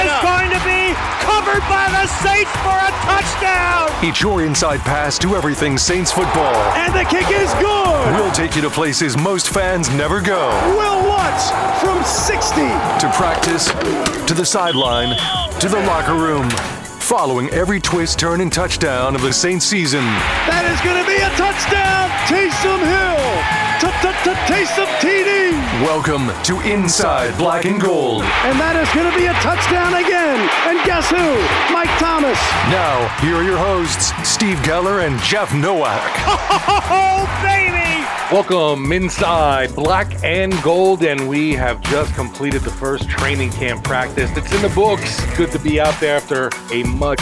Is going to be covered by the Saints for a touchdown. It's your inside pass to everything Saints football. And the kick is good. We'll take you to places most fans never go. We'll Lutz from 60. To practice, to the sideline, to the locker room. Following every twist, turn, and touchdown of the Saints season. That is going to be a touchdown. Taysom Hill. Taysom TD. Welcome to Inside Black and Gold. And that is going to be a touchdown again. And guess who? Mike Thomas. Now, here are your hosts, Steve Geller and Jeff Nowak. Oh, baby! Welcome inside Black and Gold, and we have just completed the first training camp practice. It's in the books. Good to be out there after a much,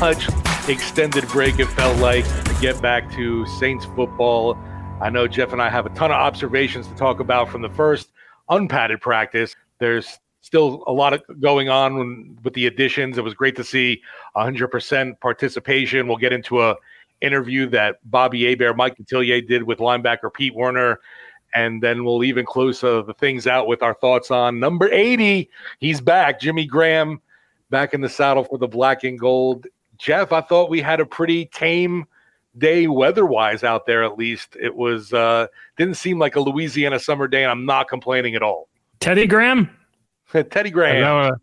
much extended break, it felt like, to get back to Saints football. I know Jeff and I have a ton of observations to talk about from the first unpadded practice. There's still a lot of going on with the additions. It was great to see 100% participation. We'll get into a interview that Bobby Hebert, Mike Detillier did with linebacker Pete Werner. And then we'll even close uh, the things out with our thoughts on number 80. He's back, Jimmy Graham, back in the saddle for the black and gold. Jeff, I thought we had a pretty tame day weather-wise out there. At least it was uh, didn't seem like a Louisiana summer day, and I'm not complaining at all. Teddy Graham. Teddy Graham.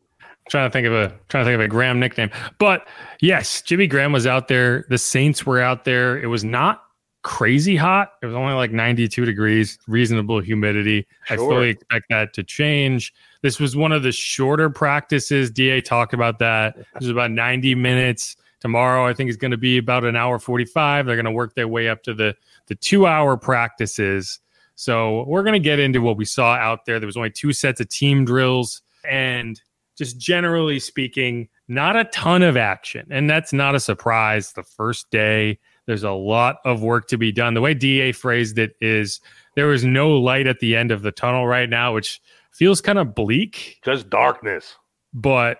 Trying to think of a trying to think of a Graham nickname. But yes, Jimmy Graham was out there. The Saints were out there. It was not crazy hot. It was only like 92 degrees, reasonable humidity. Sure. I fully expect that to change. This was one of the shorter practices. DA talked about that. It was about 90 minutes. Tomorrow, I think is going to be about an hour 45. They're going to work their way up to the the two hour practices. So we're going to get into what we saw out there. There was only two sets of team drills and just generally speaking, not a ton of action. And that's not a surprise. The first day, there's a lot of work to be done. The way DA phrased it is there is no light at the end of the tunnel right now, which feels kind of bleak. Just darkness. But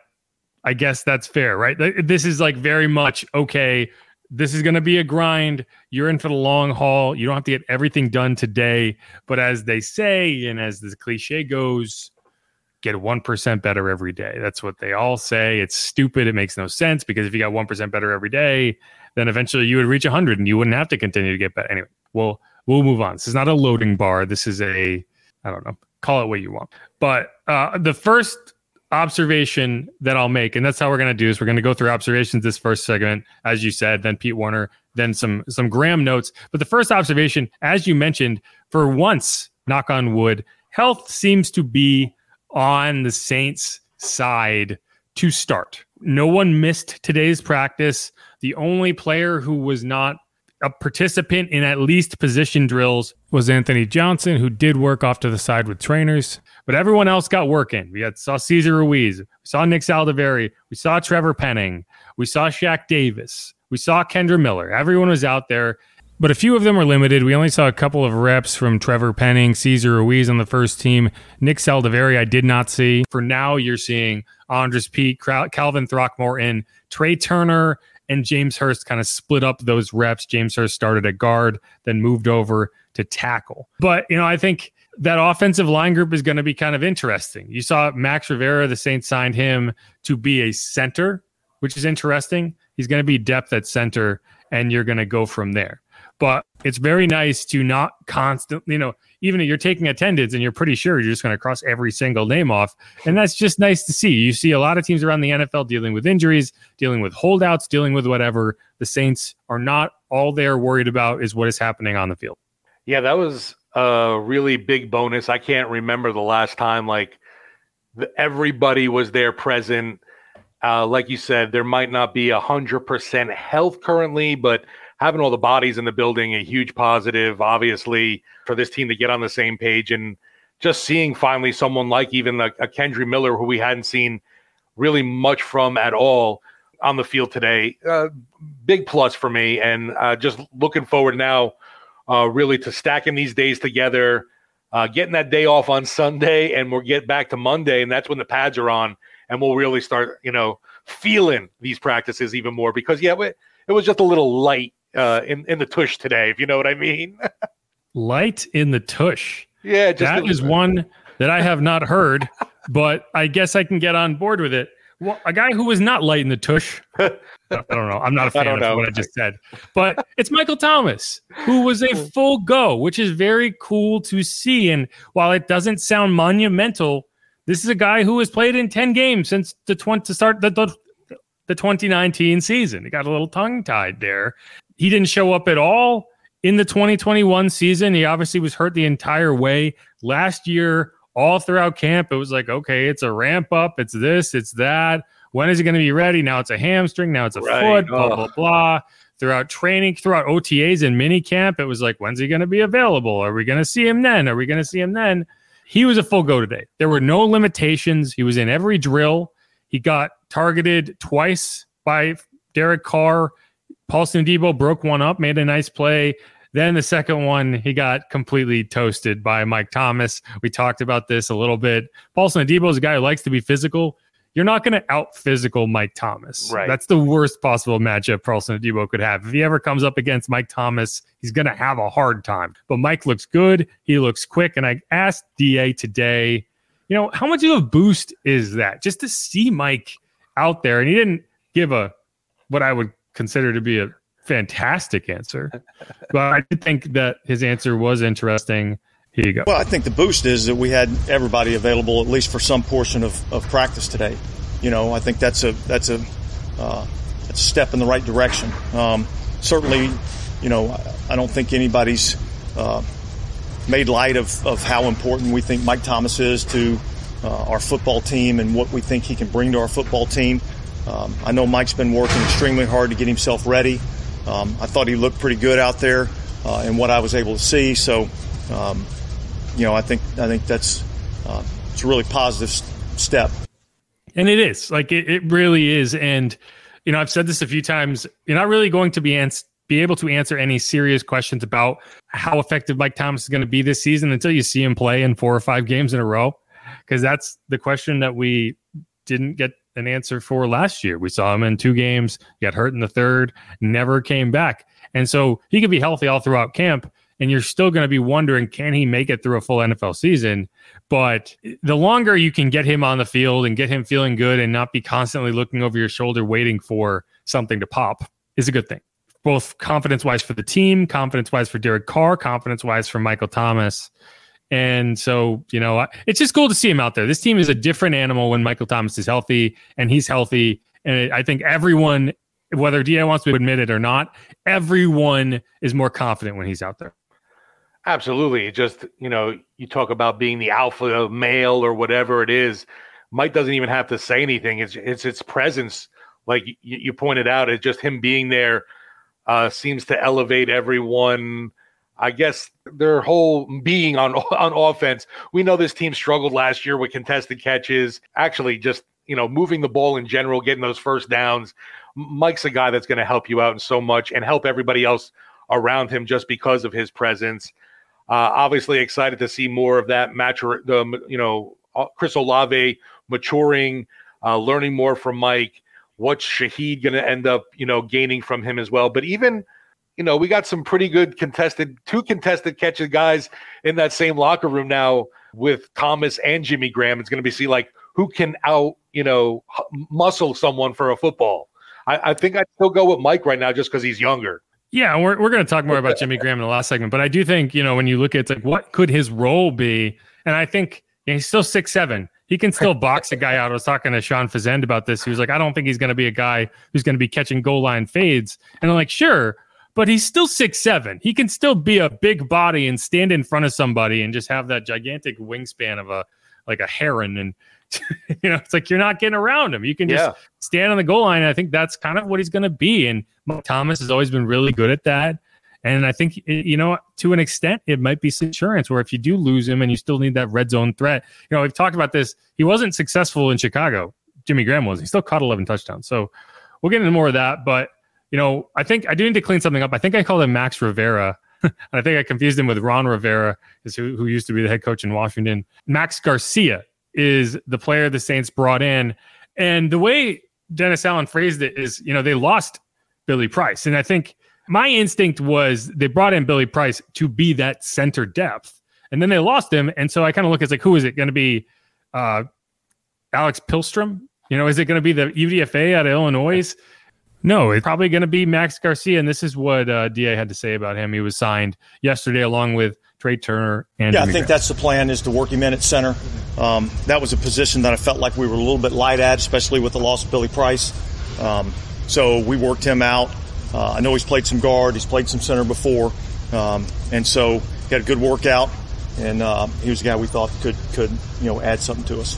I guess that's fair, right? This is like very much okay. This is going to be a grind. You're in for the long haul. You don't have to get everything done today. But as they say, and as the cliche goes, get 1% better every day. That's what they all say. It's stupid. It makes no sense because if you got 1% better every day, then eventually you would reach 100 and you wouldn't have to continue to get better. Anyway, we'll, we'll move on. This is not a loading bar. This is a, I don't know, call it what you want. But uh, the first observation that I'll make, and that's how we're going to do is we're going to go through observations this first segment, as you said, then Pete Werner, then some some Graham notes. But the first observation, as you mentioned, for once, knock on wood, health seems to be on the Saints' side to start. No one missed today's practice. The only player who was not a participant in at least position drills was Anthony Johnson, who did work off to the side with trainers, but everyone else got working. We had saw Cesar Ruiz, we saw Nick Saldiveri, we saw Trevor Penning, we saw Shaq Davis, we saw Kendre Miller. Everyone was out there, but a few of them were limited. We only saw a couple of reps from Trevor Penning, Cesar Ruiz on the first team. Nick Saldiveri, I did not see. For now, you're seeing Andrus Peat, Calvin Throckmorton, Trai Turner, and James Hurst kind of split up those reps. James Hurst started at guard, then moved over to tackle. But, you know, I think that offensive line group is going to be kind of interesting. You saw Max Rivera, the Saints signed him to be a center, which is interesting. He's going to be depth at center, and you're going to go from there. But it's very nice to not constantly, you know, even if you're taking attendance and you're pretty sure you're just going to cross every single name off. And that's just nice to see. You see a lot of teams around the NFL dealing with injuries, dealing with holdouts, dealing with whatever. The Saints are not all they're worried about is what is happening on the field. Yeah, that was a really big bonus. I can't remember the last time like the, everybody was there present. Uh, like you said, there might not be a hundred percent health currently, but having all the bodies in the building a huge positive, obviously, for this team to get on the same page and just seeing finally someone like even a, a Kendre Miller who we hadn't seen really much from at all on the field today. Uh, big plus for me, and uh, just looking forward now, uh, really to stacking these days together, uh, getting that day off on Sunday, and we'll get back to Monday, and that's when the pads are on, and we'll really start, you know, feeling these practices even more because yeah, it was just a little light uh, in in the tush today, if you know what I mean. Light in the tush. Yeah, that is one that I have not heard, but I guess I can get on board with it. Well, a guy who was not light in the tush. I don't know. I'm not a fan of know. what I just said, but it's Michael Thomas, who was a full go, which is very cool to see. And while it doesn't sound monumental, this is a guy who has played in 10 games since the 20 to start the, the, the 2019 season. He got a little tongue tied there. He didn't show up at all in the 2021 season. He obviously was hurt the entire way. Last year, all throughout camp, it was like, okay, it's a ramp up, it's this, it's that. When is he going to be ready? Now it's a hamstring, now it's a right. foot, blah, blah, blah. Throughout training, throughout OTAs and mini camp, it was like, when's he going to be available? Are we going to see him then? Are we going to see him then? He was a full go today. There were no limitations. He was in every drill. He got targeted twice by Derek Carr Paulson Adebo broke one up, made a nice play. Then the second one, he got completely toasted by Mike Thomas. We talked about this a little bit. Paulson Adebo is a guy who likes to be physical. You're not going to out physical Mike Thomas. Right. That's the worst possible matchup Paulson Adebo could have. If he ever comes up against Mike Thomas, he's going to have a hard time. But Mike looks good. He looks quick. And I asked DA today, you know, how much of a boost is that just to see Mike out there? And he didn't give a what I would consider to be a fantastic answer. but I did think that his answer was interesting. Here you go. Well, I think the boost is that we had everybody available at least for some portion of, of practice today. You know, I think that's a that's a uh, that's a step in the right direction. Um, certainly, you know, I don't think anybody's uh, made light of, of how important we think Mike Thomas is to uh, our football team and what we think he can bring to our football team. Um, I know Mike's been working extremely hard to get himself ready. Um, I thought he looked pretty good out there uh, in what I was able to see. So, um, you know, I think I think that's uh, it's a really positive step. And it is like it, it really is. And you know, I've said this a few times. You're not really going to be ans- be able to answer any serious questions about how effective Mike Thomas is going to be this season until you see him play in four or five games in a row, because that's the question that we didn't get an answer for last year. We saw him in two games, got hurt in the third, never came back. And so he could be healthy all throughout camp, and you're still going to be wondering can he make it through a full NFL season? But the longer you can get him on the field and get him feeling good and not be constantly looking over your shoulder waiting for something to pop is a good thing. Both confidence wise for the team, confidence wise for Derek Carr, confidence wise for Michael Thomas. And so, you know, it's just cool to see him out there. This team is a different animal when Michael Thomas is healthy and he's healthy. And I think everyone, whether DA wants to admit it or not, everyone is more confident when he's out there. Absolutely. Just, you know, you talk about being the alpha male or whatever it is. Mike doesn't even have to say anything. It's it's its presence, like you, you pointed out. It's just him being there uh, seems to elevate everyone I guess their whole being on on offense. We know this team struggled last year with contested catches, actually just, you know, moving the ball in general, getting those first downs. Mike's a guy that's going to help you out in so much and help everybody else around him just because of his presence. Uh, obviously excited to see more of that match the you know, uh, Chris Olave maturing, uh, learning more from Mike. What's Shaheed going to end up, you know, gaining from him as well? But even – you know, we got some pretty good contested, two contested catches guys in that same locker room now with Thomas and Jimmy Graham. It's going to be see like who can out, you know, muscle someone for a football. I, I think I'd still go with Mike right now just because he's younger. Yeah, we're, we're going to talk more about Jimmy Graham in the last segment, but I do think, you know, when you look at like what could his role be, and I think you know, he's still six seven. He can still box a guy out. I was talking to Sean Fazende about this. He was like, I don't think he's going to be a guy who's going to be catching goal line fades. And I'm like, sure, but he's still six seven. He can still be a big body and stand in front of somebody and just have that gigantic wingspan of a like a heron. And you know, it's like you're not getting around him. You can just yeah. stand on the goal line. I think that's kind of what he's going to be. And Thomas has always been really good at that. And I think eh, you know, to an extent, it might be insurance where if you do lose him and you still need that red zone threat. You know, we've talked about this. He wasn't successful in Chicago. Jimmy Graham was. He still caught 11 touchdowns. So we'll get into more of that. But you know, I think I do need to clean something up. I think I called him Max Rivera. and I think I confused him with Ron Rivera, who, who used to be the head coach in Washington. Max Garcia is the player the Saints brought in. And the way Dennis Allen phrased it is, you know, they lost Billy Price. And I think my instinct was they brought in Billy Price to be that center depth. And then they lost him. And so I kind of look at like, who is it going to be? Uh, Alex Pihlstrom? You know, is it going to be the UDFA out of Illinois? No, it's probably going to be Max Garcia. And this is what uh, DA had to say about him. He was signed yesterday along with Trai Turner and. Yeah, I think that's the plan is to work him in at center. Um, that was a position that I felt like we were a little bit light at, especially with the loss of Billy Price. Um, so we worked him out. Uh, I know he's played some guard, he's played some center before. Um, and so he had a good workout, and uh, he was a guy we thought could, could you know, add something to us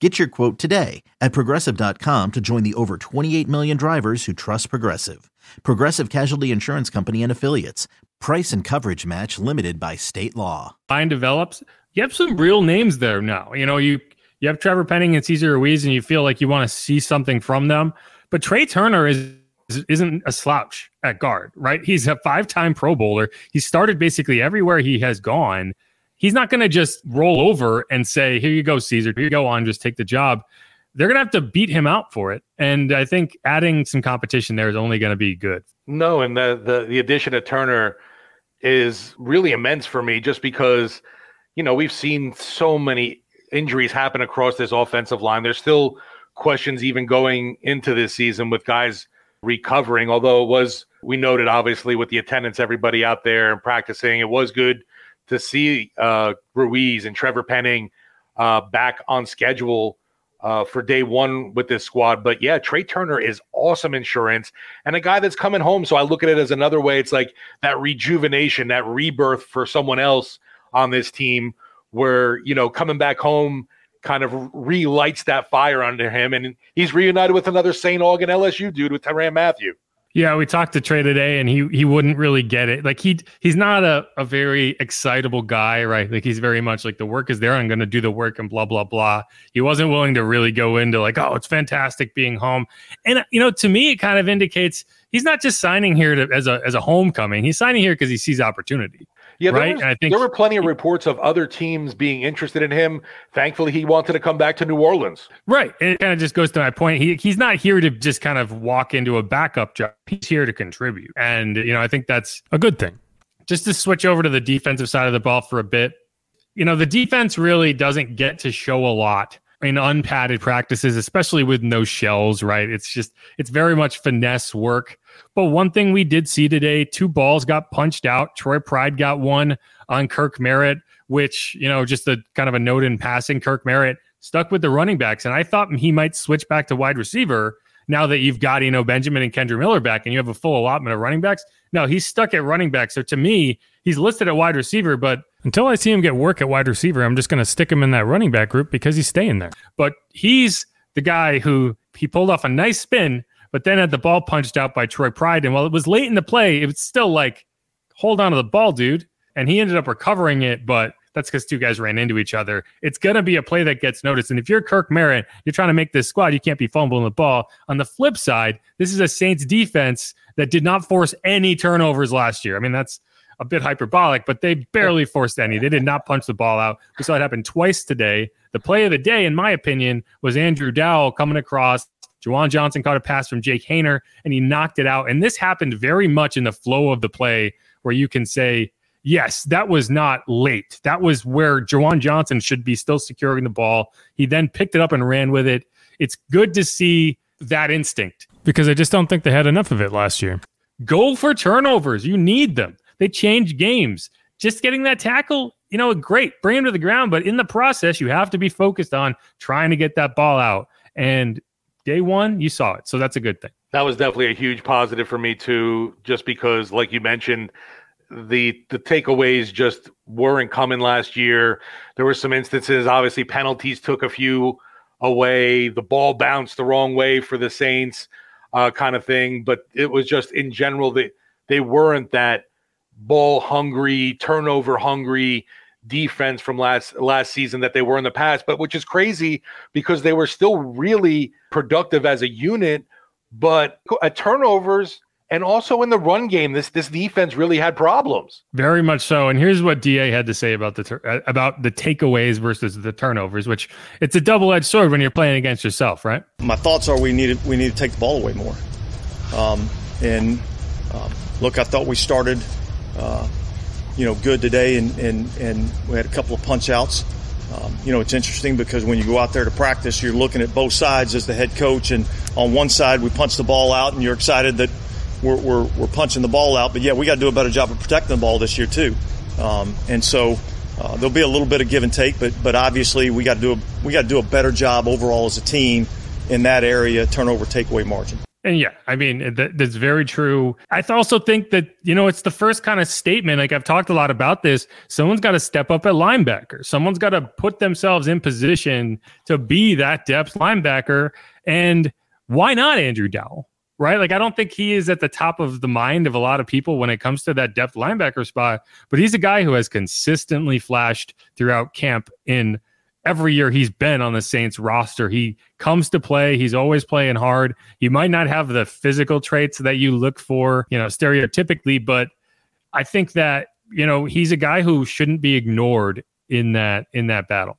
Get your quote today at progressive.com to join the over 28 million drivers who trust Progressive. Progressive Casualty Insurance Company and Affiliates. Price and coverage match limited by state law. Line develops. You have some real names there now. You know, you you have Trevor Penning and Cesar Ruiz, and you feel like you want to see something from them. But Trai Turner is isn't a slouch at guard, right? He's a five-time Pro Bowler. He started basically everywhere he has gone he's not going to just roll over and say, "Here you go, Cesar. Here you go on. Just take the job." They're going to have to beat him out for it, and I think adding some competition there is only going to be good. No, and the the the addition of Turner is really immense for me, just because you know we've seen so many injuries happen across this offensive line. There's still questions even going into this season with guys recovering. Although it was, we noted obviously with the attendance, everybody out there and practicing, it was good to see uh, Ruiz and Trevor Penning uh, back on schedule uh, for day one with this squad. But yeah, Trai Turner is awesome insurance and a guy that's coming home. So I look at it as another way. It's like that rejuvenation, that rebirth for someone else on this team where, you know, coming back home kind of relights that fire under him. And he's reunited with another St. Augustine LSU dude with Tyrann Mathieu. Yeah, we talked to Trai today, and he he wouldn't really get it. Like he he's not a, a very excitable guy, right? Like he's very much like the work is there. I'm going to do the work and blah blah blah. He wasn't willing to really go into like, oh, it's fantastic being home. And you know, to me, it kind of indicates he's not just signing here to, as a as a homecoming. He's signing here because he sees opportunity. Yeah, right. Was, I think there were plenty of reports of other teams being interested in him. Thankfully, he wanted to come back to New Orleans. Right. It kind of just goes to my point. He he's not here to just kind of walk into a backup job. He's here to contribute, and you know I think that's a good thing. Just to switch over to the defensive side of the ball for a bit, you know the defense really doesn't get to show a lot in unpadded practices, especially with no shells. Right. It's just it's very much finesse work but one thing we did see today, two balls got punched out. Troy Pride got one on Kirk Merritt, which, you know, just a kind of a note in passing. Kirk Merritt stuck with the running backs. And I thought he might switch back to wide receiver now that you've got, you know, Benjamin and Kendre Miller back and you have a full allotment of running backs. No, he's stuck at running back. So to me, he's listed at wide receiver, but until I see him get work at wide receiver, I'm just going to stick him in that running back group because he's staying there. But he's the guy who he pulled off a nice spin but then had the ball punched out by Troy Pride. And while it was late in the play, it was still like, hold on to the ball, dude. And he ended up recovering it, but that's because two guys ran into each other. It's going to be a play that gets noticed. And if you're Kirk Merritt, you're trying to make this squad, you can't be fumbling the ball. On the flip side, this is a Saints defense that did not force any turnovers last year. I mean, that's a bit hyperbolic, but they barely forced any. They did not punch the ball out. We saw it happen twice today. The play of the day, in my opinion, was Andrew Dowell coming across. Juwan Johnson caught a pass from Jake Haener and he knocked it out. And this happened very much in the flow of the play where you can say, yes, that was not late. That was where Juwan Johnson should be still securing the ball. He then picked it up and ran with it. It's good to see that instinct because I just don't think they had enough of it last year. Go for turnovers. You need them. They change games. Just getting that tackle, you know, great. Bring him to the ground, but in the process, you have to be focused on trying to get that ball out. And day one, you saw it. So that's a good thing. That was definitely a huge positive for me too, just because, like you mentioned, the the takeaways just weren't coming last year. There were some instances, obviously, penalties took a few away. The ball bounced the wrong way for the Saints, uh, kind of thing. But it was just in general that they weren't that ball hungry, turnover hungry defense from last last season that they were in the past. But which is crazy because they were still really productive as a unit. But at turnovers, and also in the run game, this this defense really had problems. Very much so. And here's what Da had to say about the tur- uh, about the takeaways versus the turnovers, which it's a double edged sword when you're playing against yourself, right? My thoughts are we need to, we need to take the ball away more. Um, and um, look, I thought we started, uh, you know, good today, and and and we had a couple of punch outs. Um, you know, it's interesting because when you go out there to practice, you're looking at both sides as the head coach, and on one side we punch the ball out, and you're excited that we're, we're, we're punching the ball out. But yeah, we got to do a better job of protecting the ball this year too. Um, and so uh, there'll be a little bit of give and take, but but obviously we got to do a we got to do a better job overall as a team in that area, turnover takeaway margin. And yeah, I mean that, that's very true. I also think that you know it's the first kind of statement. Like I've talked a lot about this. Someone's got to step up at linebacker. Someone's got to put themselves in position to be that depth linebacker. And why not Andrew Dowell? right? Like I don't think he is at the top of the mind of a lot of people when it comes to that depth linebacker spot, but he's a guy who has consistently flashed throughout camp in every year he's been on the Saints roster. He comes to play, he's always playing hard. He might not have the physical traits that you look for, you know, stereotypically, but I think that, you know, he's a guy who shouldn't be ignored in that in that battle.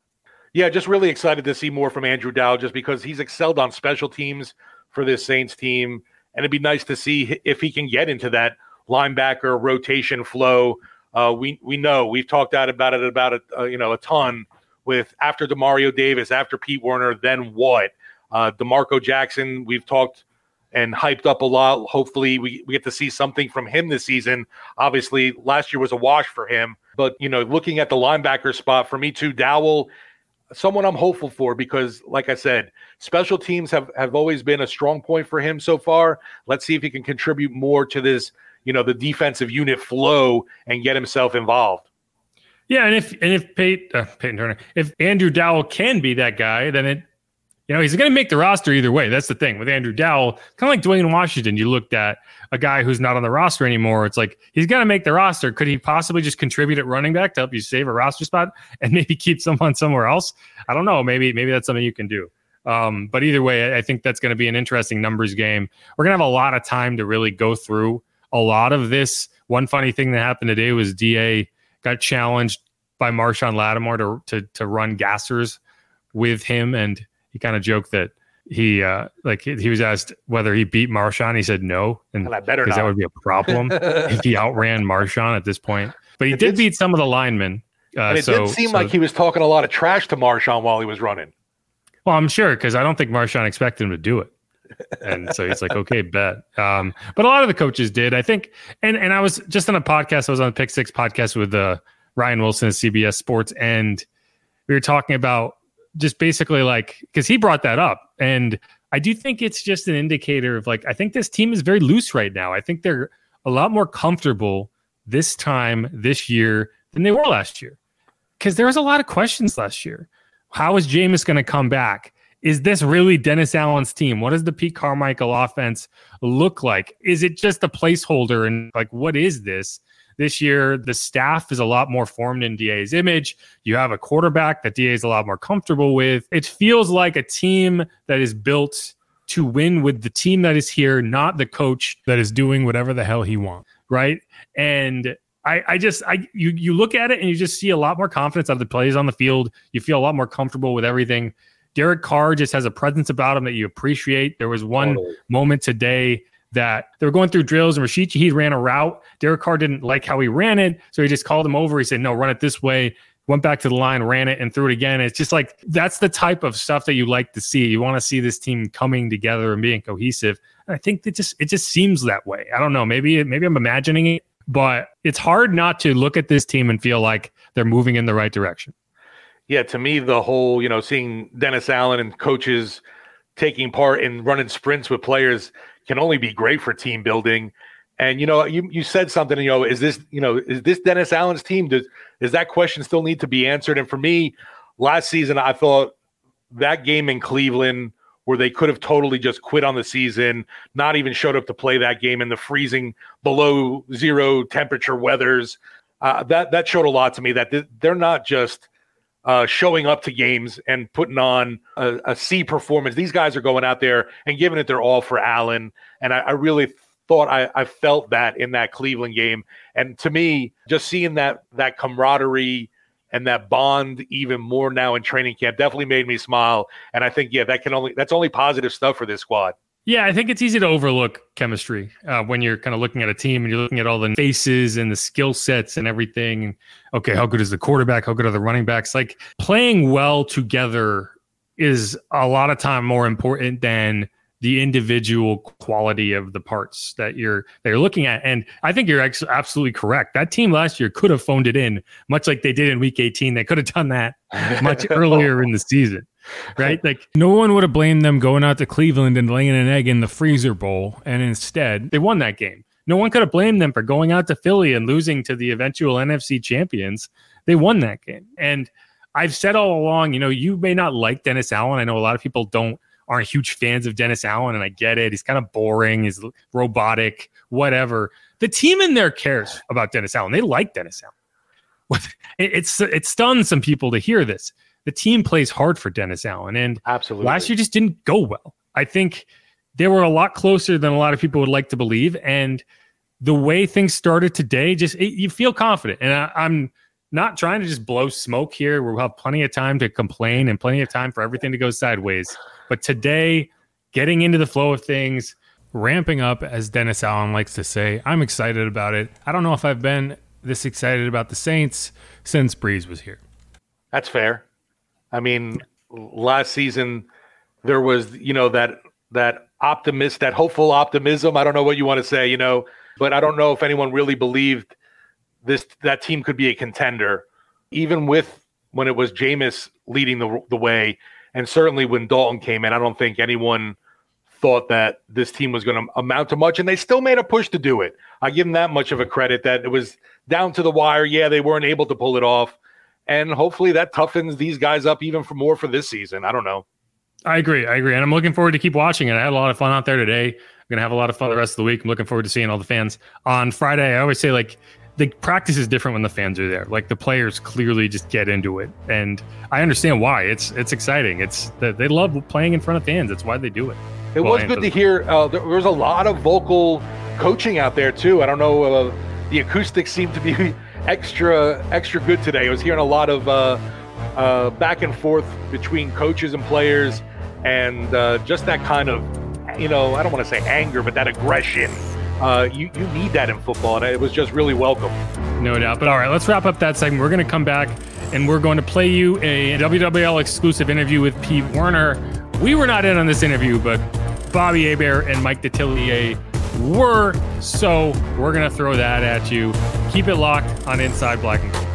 Yeah, just really excited to see more from Andrew Dow just because he's excelled on special teams for this Saints team. And it'd be nice to see if he can get into that linebacker rotation flow. Uh, we we know we've talked out about it about a uh, you know a ton with after Demario Davis, after Pete Werner, then what? Uh, D'Marco Jackson, we've talked and hyped up a lot. Hopefully, we, we get to see something from him this season. Obviously, last year was a wash for him. But, you know, looking at the linebacker spot, for me too, Dowell someone I'm hopeful for because, like I said, special teams have, have always been a strong point for him so far. Let's see if he can contribute more to this, you know, the defensive unit flow and get himself involved. Yeah, and if and if Peyton, uh, Peyton Turner, if Andrew Dowell can be that guy, then it, you know, he's going to make the roster either way. That's the thing with Andrew Dowell. Kind of like Dwayne Washington. You looked at a guy who's not on the roster anymore. It's like he's got to make the roster. Could he possibly just contribute at running back to help you save a roster spot and maybe keep someone somewhere else? I don't know. Maybe maybe that's something you can do. Um, but either way, I think that's going to be an interesting numbers game. We're going to have a lot of time to really go through a lot of this. One funny thing that happened today was Da got challenged by Marshon Lattimore to to, to run gassers with him, and he kind of joked that he uh like he was asked whether he beat Marshon. He said no, and because that would be a problem if he outran Marshon at this point. But he it did, did beat some of the linemen. Uh, it so, did seem so, like he was talking a lot of trash to Marshon while he was running. Well, I'm sure because I don't think Marshon expected him to do it. And so he's like, okay, bet. Um, but a lot of the coaches did, I think. And and I was just on a podcast. I was on the Pick Six podcast with uh, Ryan Wilson at CBS Sports, and we were talking about just basically like because he brought that up, and I do think it's just an indicator of like I think this team is very loose right now. I think they're a lot more comfortable this time this year than they were last year because there was a lot of questions last year. How is Jameis going to come back? Is this really Dennis Allen's team? What does the Pete Carmichael offense look like? Is it just a placeholder? And like, what is this? This year, the staff is a lot more formed in DA's image. You have a quarterback that DA is a lot more comfortable with. It feels like a team that is built to win with the team that is here, not the coach that is doing whatever the hell he wants. Right. And I, I just I you you look at it and you just see a lot more confidence out of the plays on the field. You feel a lot more comfortable with everything. Derek Carr just has a presence about him that you appreciate. There was one totally. moment today that they were going through drills and Rashid he ran a route. Derek Carr didn't like how he ran it, so he just called him over. He said, "No, run it this way." Went back to the line, ran it, and threw it again. It's just like that's the type of stuff that you like to see. You want to see this team coming together and being cohesive. And I think it just it just seems that way. I don't know. Maybe maybe I'm imagining it, but it's hard not to look at this team and feel like they're moving in the right direction. Yeah, to me, the whole you know seeing Dennis Allen and coaches taking part in running sprints with players can only be great for team building. And you know, you you said something. You know, is this you know is this Dennis Allen's team? Does is that question still need to be answered? And for me, last season, I thought that game in Cleveland where they could have totally just quit on the season, not even showed up to play that game in the freezing below zero temperature weathers. Uh, that that showed a lot to me that they're not just uh, showing up to games and putting on a, a C performance. These guys are going out there and giving it their all for Allen. And I, I really thought I, I, felt that in that Cleveland game. And to me, just seeing that that camaraderie and that bond even more now in training camp definitely made me smile. And I think, yeah, that can only that's only positive stuff for this squad. Yeah, I think it's easy to overlook chemistry uh, when you're kind of looking at a team and you're looking at all the faces and the skill sets and everything. Okay, how good is the quarterback? How good are the running backs? Like playing well together is a lot of time more important than the individual quality of the parts that you're that you're looking at. And I think you're ex- absolutely correct. That team last year could have phoned it in, much like they did in Week 18. They could have done that much earlier in the season right? Like no one would have blamed them going out to Cleveland and laying an egg in the freezer bowl, and instead they won that game. No one could have blamed them for going out to Philly and losing to the eventual NFC champions. They won that game. And I've said all along, you know, you may not like Dennis Allen. I know a lot of people don't aren't huge fans of Dennis Allen, and I get it. He's kind of boring, he's robotic, whatever. The team in there cares about Dennis Allen. They like Dennis Allen. It's it stuns some people to hear this the team plays hard for Dennis Allen. And absolutely last year just didn't go well. I think they were a lot closer than a lot of people would like to believe. And the way things started today, just it, you feel confident. And I, I'm not trying to just blow smoke here. We'll have plenty of time to complain and plenty of time for everything to go sideways. But today, getting into the flow of things, ramping up, as Dennis Allen likes to say, I'm excited about it. I don't know if I've been this excited about the Saints since Brees was here. That's fair. I mean, last season there was, you know, that that optimist, that hopeful optimism. I don't know what you want to say, you know, but I don't know if anyone really believed this that team could be a contender, even with when it was Jameis leading the the way, and certainly when Dalton came in. I don't think anyone thought that this team was going to amount to much, and they still made a push to do it. I give them that much of a credit that it was down to the wire. Yeah, they weren't able to pull it off, and hopefully that toughens these guys up even for more for this season. I don't know. I agree. I agree. And I'm looking forward to keep watching it. I had a lot of fun out there today. I'm going to have a lot of fun the rest of the week. I'm looking forward to seeing all the fans on Friday. I always say like the practice is different when the fans are there. Like the players clearly just get into it. And I understand why. It's it's exciting. It's they love playing in front of fans. That's why they do it. It well, was good to hear. Uh, there was a lot of vocal coaching out there too. I don't know. Uh, the acoustics seem to be extra extra good today. I was hearing a lot of uh, uh, back and forth between coaches and players, and uh, just that kind of you know I don't want to say anger, but that aggression. Uh, you you need that in football, and it was just really welcome. No doubt. But all right, let's wrap up that segment. We're going to come back and we're going to play you a WWL exclusive interview with Pete Werner. We were not in on this interview, but Bobby Hebert and Mike Detillier were. So we're going to throw that at you. Keep it locked on Inside Black and Gold.